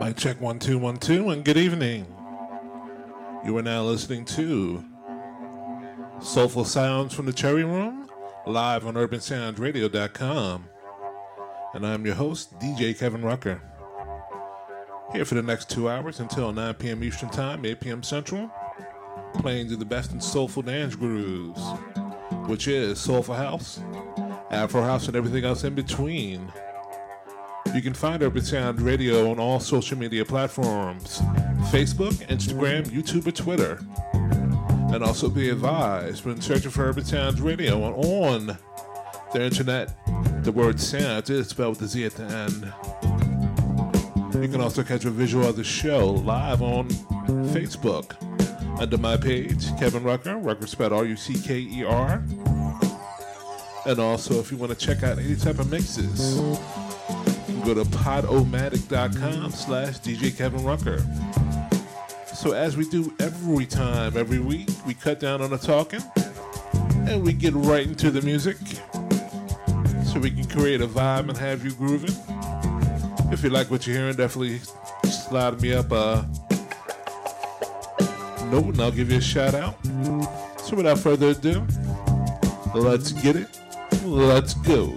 Mic check one two one two, and good evening. You are now listening to Soulful Sounds from the Cherry Room, live on UrbanSoundzRadio.com, and I'm your host, DJ Kevin Rucker. Here for the next two hours until 9 p.m. Eastern Time, 8 p.m. Central, playing you the best in soulful dance grooves, which is Soulful House, Afro House, and everything else in between. You can find Urban Sound Radio on all social media platforms Facebook, Instagram, YouTube, or Twitter. And also be advised when searching for Urban Soundz Radio on on the internet, the word sound is spelled with a Z at the end. You can also catch a visual of the show live on Facebook under my page, Kevin Rucker, Rucker spelled R U C K E R. And also, if you want to check out any type of mixes, go to podomatic.com slash DJ Kevin Rucker. So as we do every time, every week, we cut down on the talking and we get right into the music so we can create a vibe and have you grooving. If you like what you're hearing, definitely slide me up a note and I'll give you a shout out. So without further ado, let's get it. Let's go.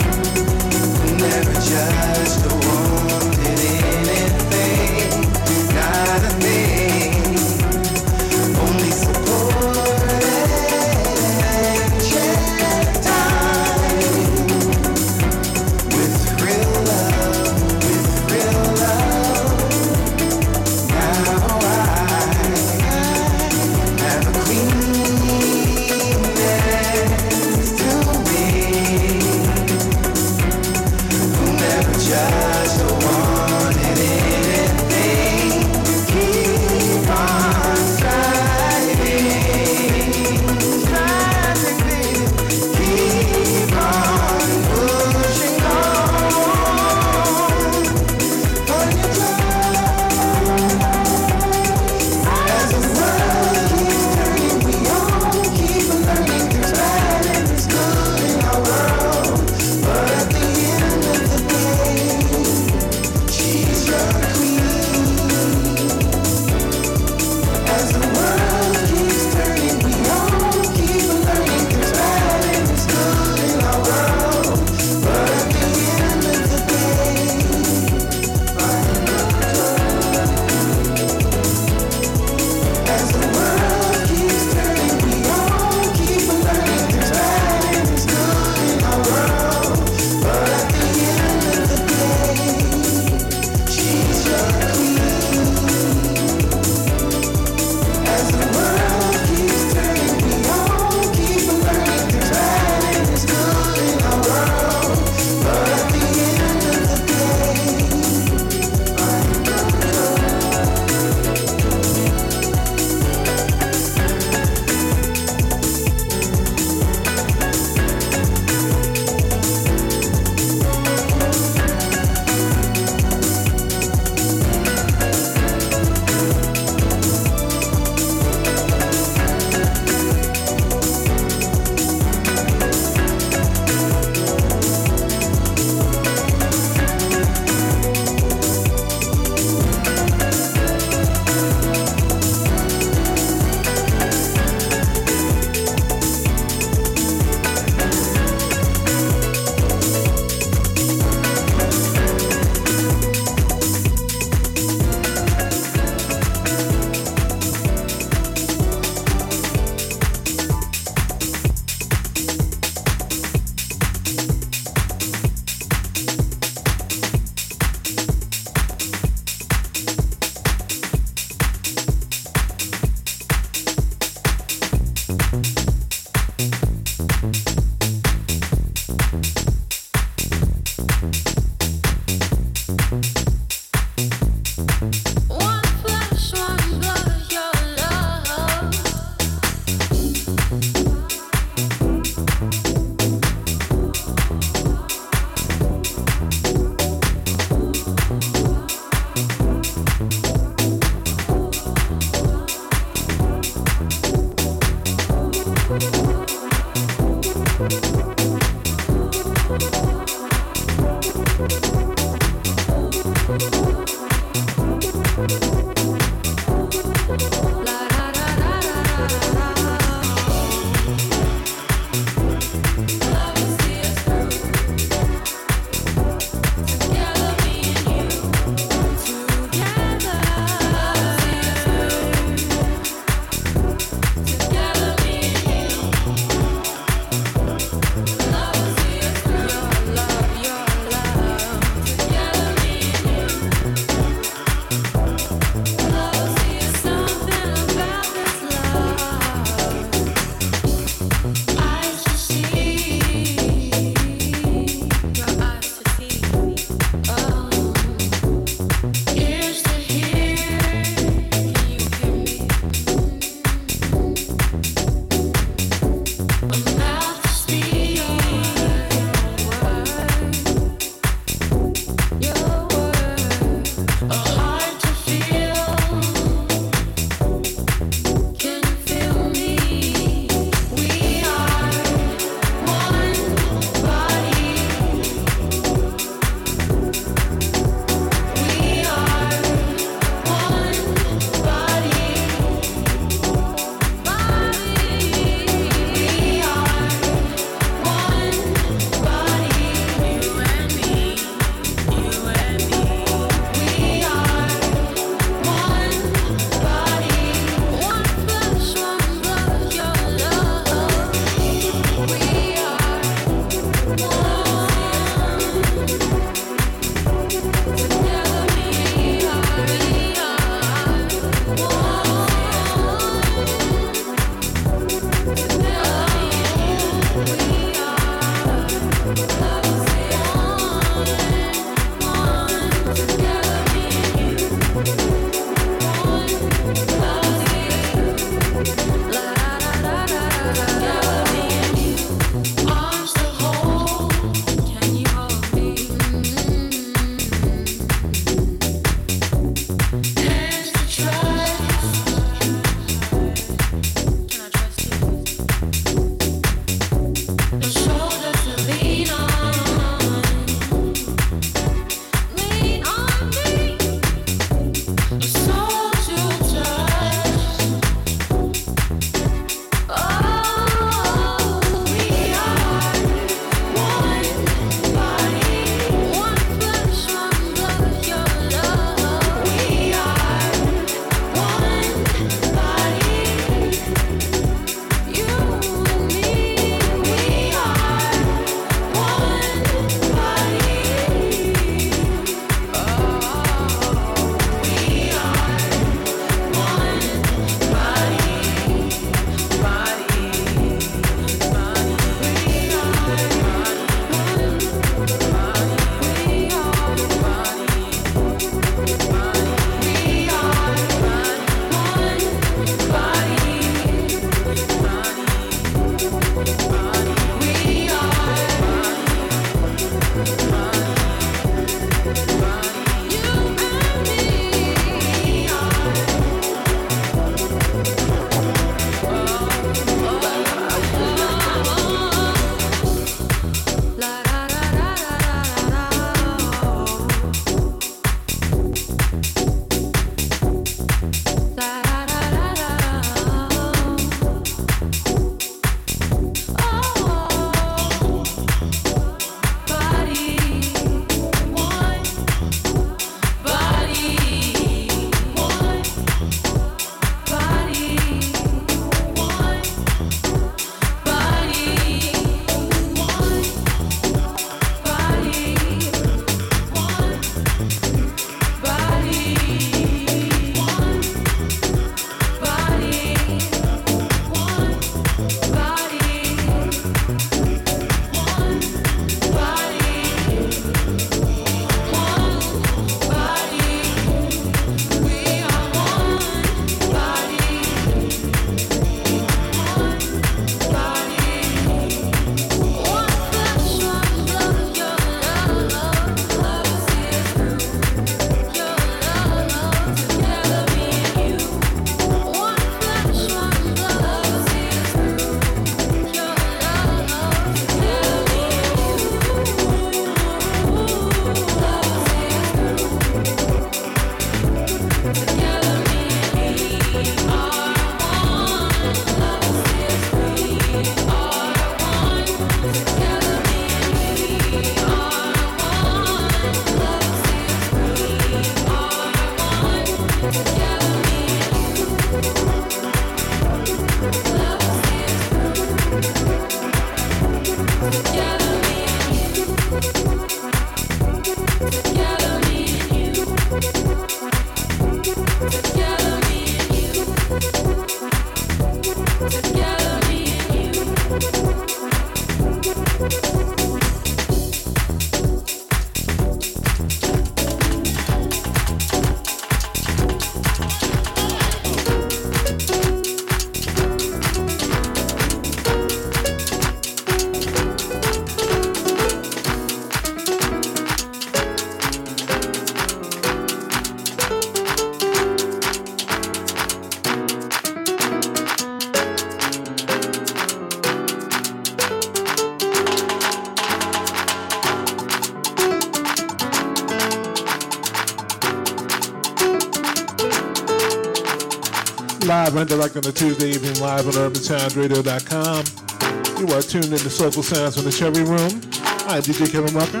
Direct on the Tuesday evening live on UrbanSoundzRadio.com. You are tuned in to Soulful Sounds from the Cherry Room. I'm DJ Kevin Rucker.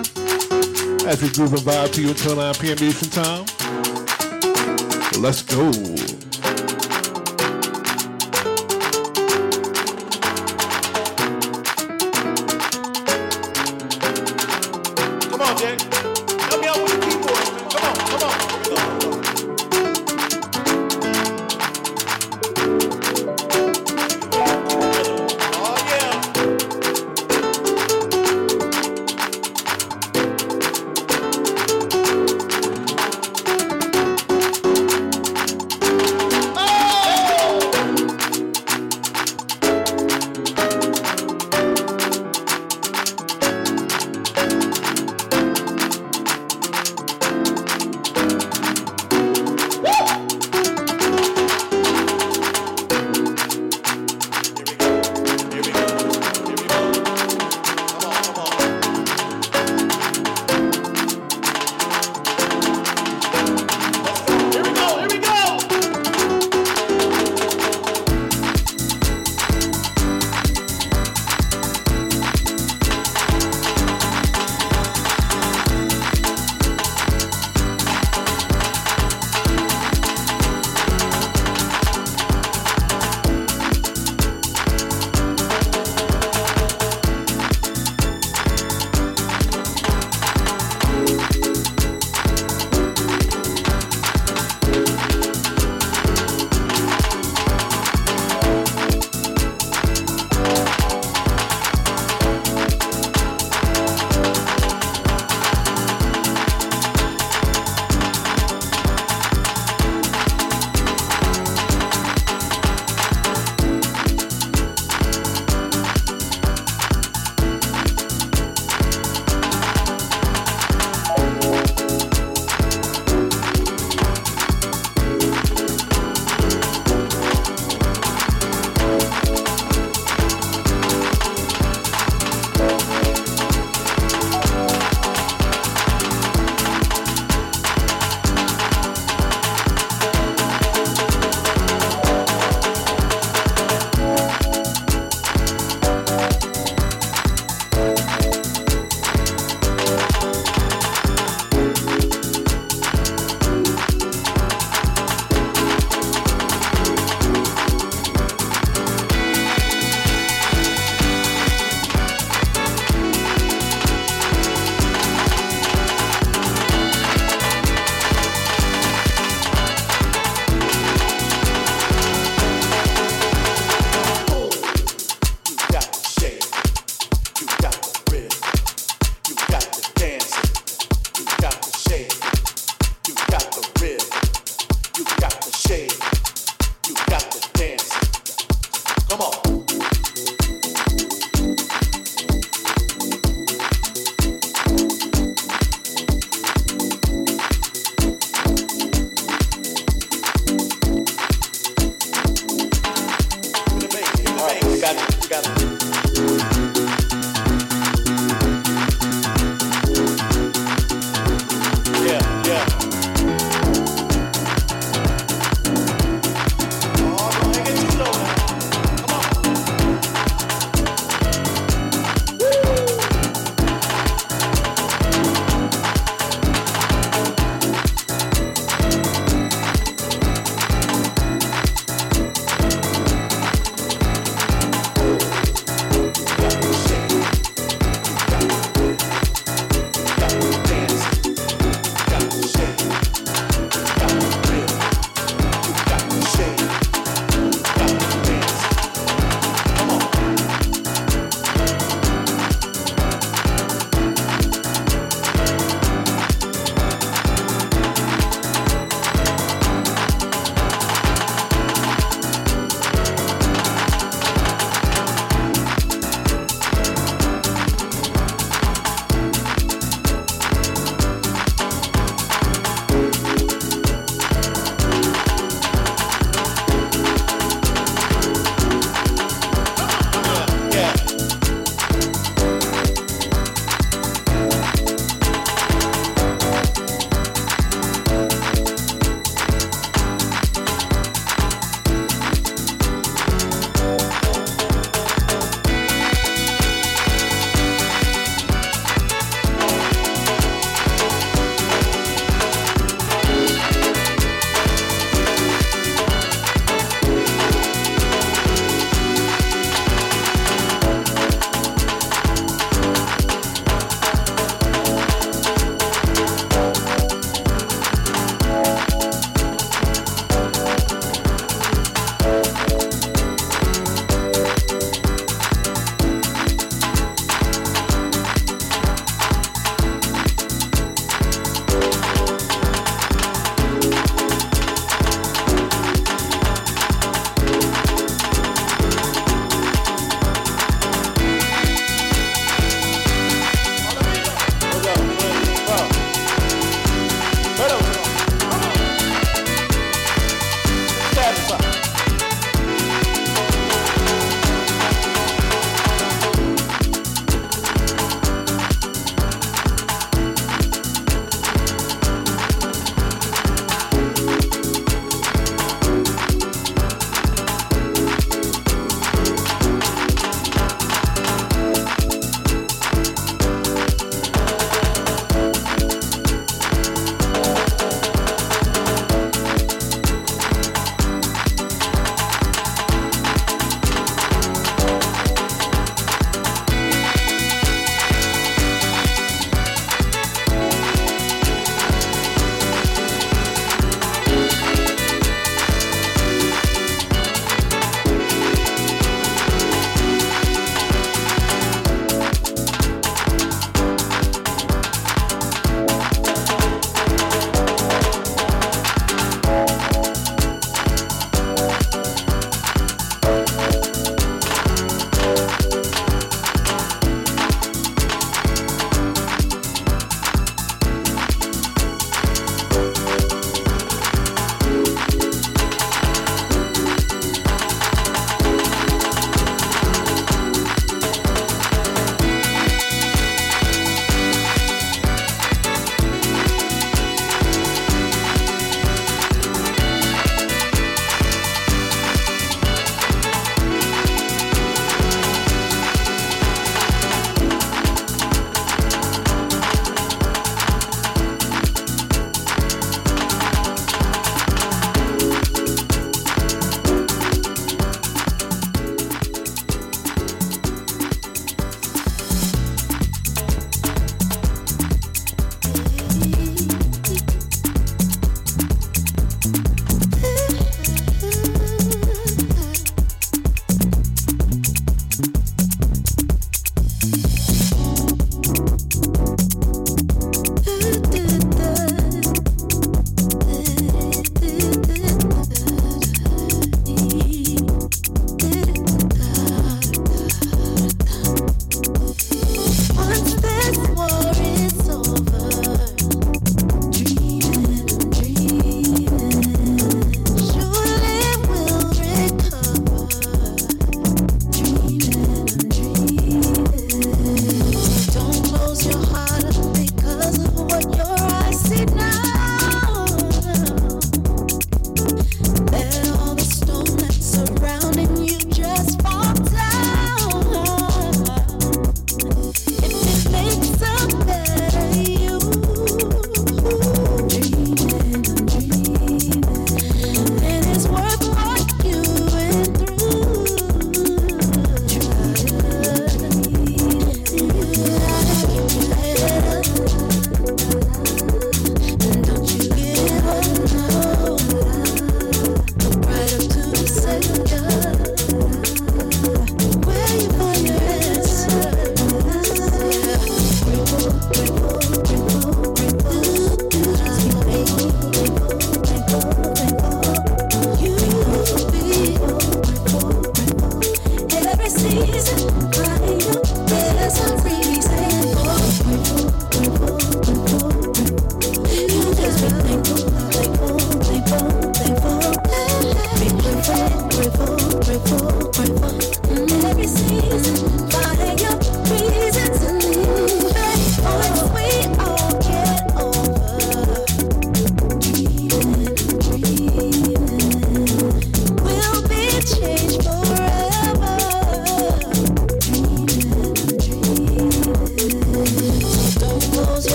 As we groove and vibe to you until 9 p.m. Eastern Time. Let's go.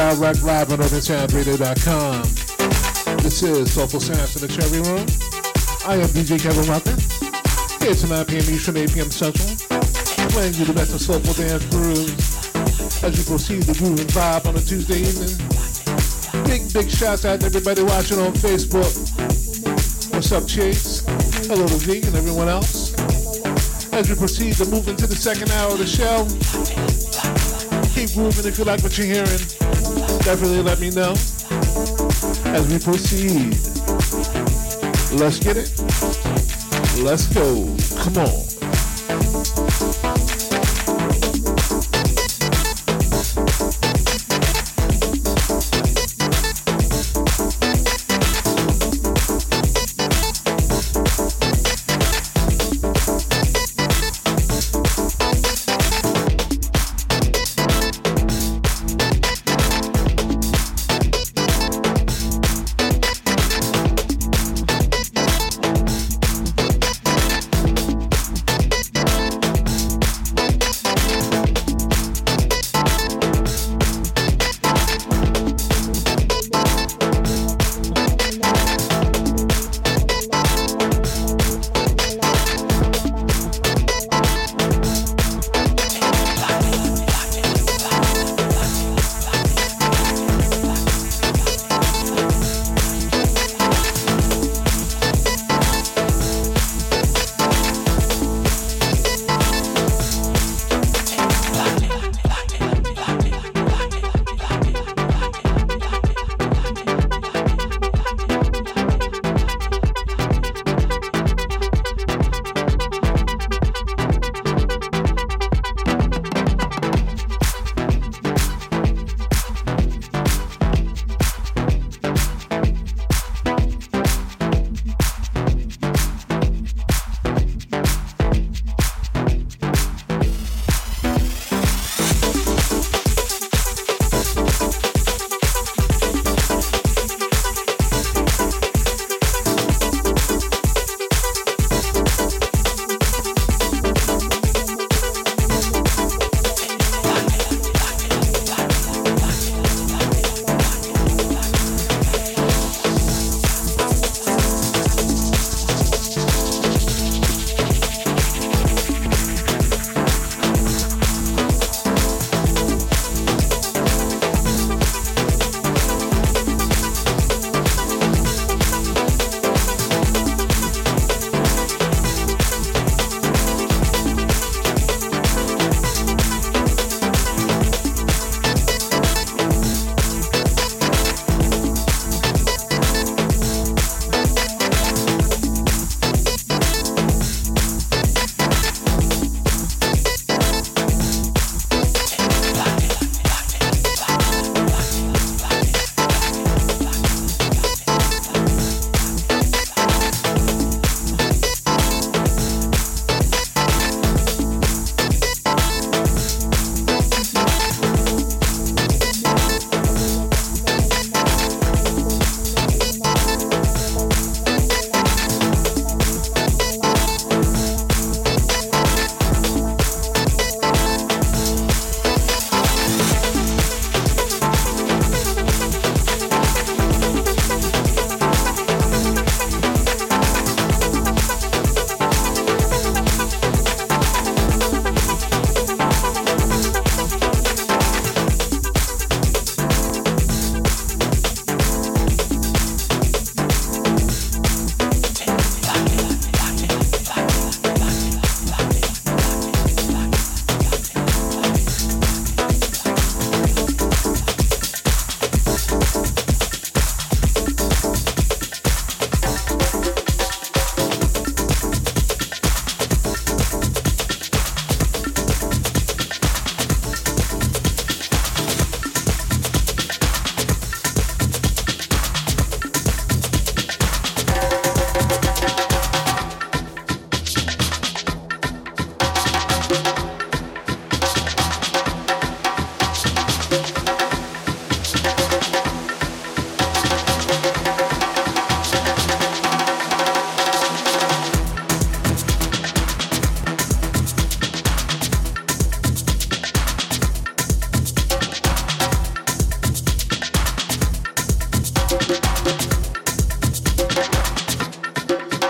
Direct, live on UrbanSoundzRadio.com. This is Soulful Sounds in the Cherry Room. I am DJ Kevin Rucker. Here to 9 p.m. Eastern, 8 p.m. Central. Playing you the best of soulful dance grooves as you proceed the groove and vibe on a Tuesday evening. Big, big shouts out to everybody watching on Facebook. What's up, Chase? Hello to V and everyone else. As we proceed to move into the second hour of the show, keep moving if you like what you're hearing. Definitely let me know as we proceed. Let's get it. Let's go. Come on.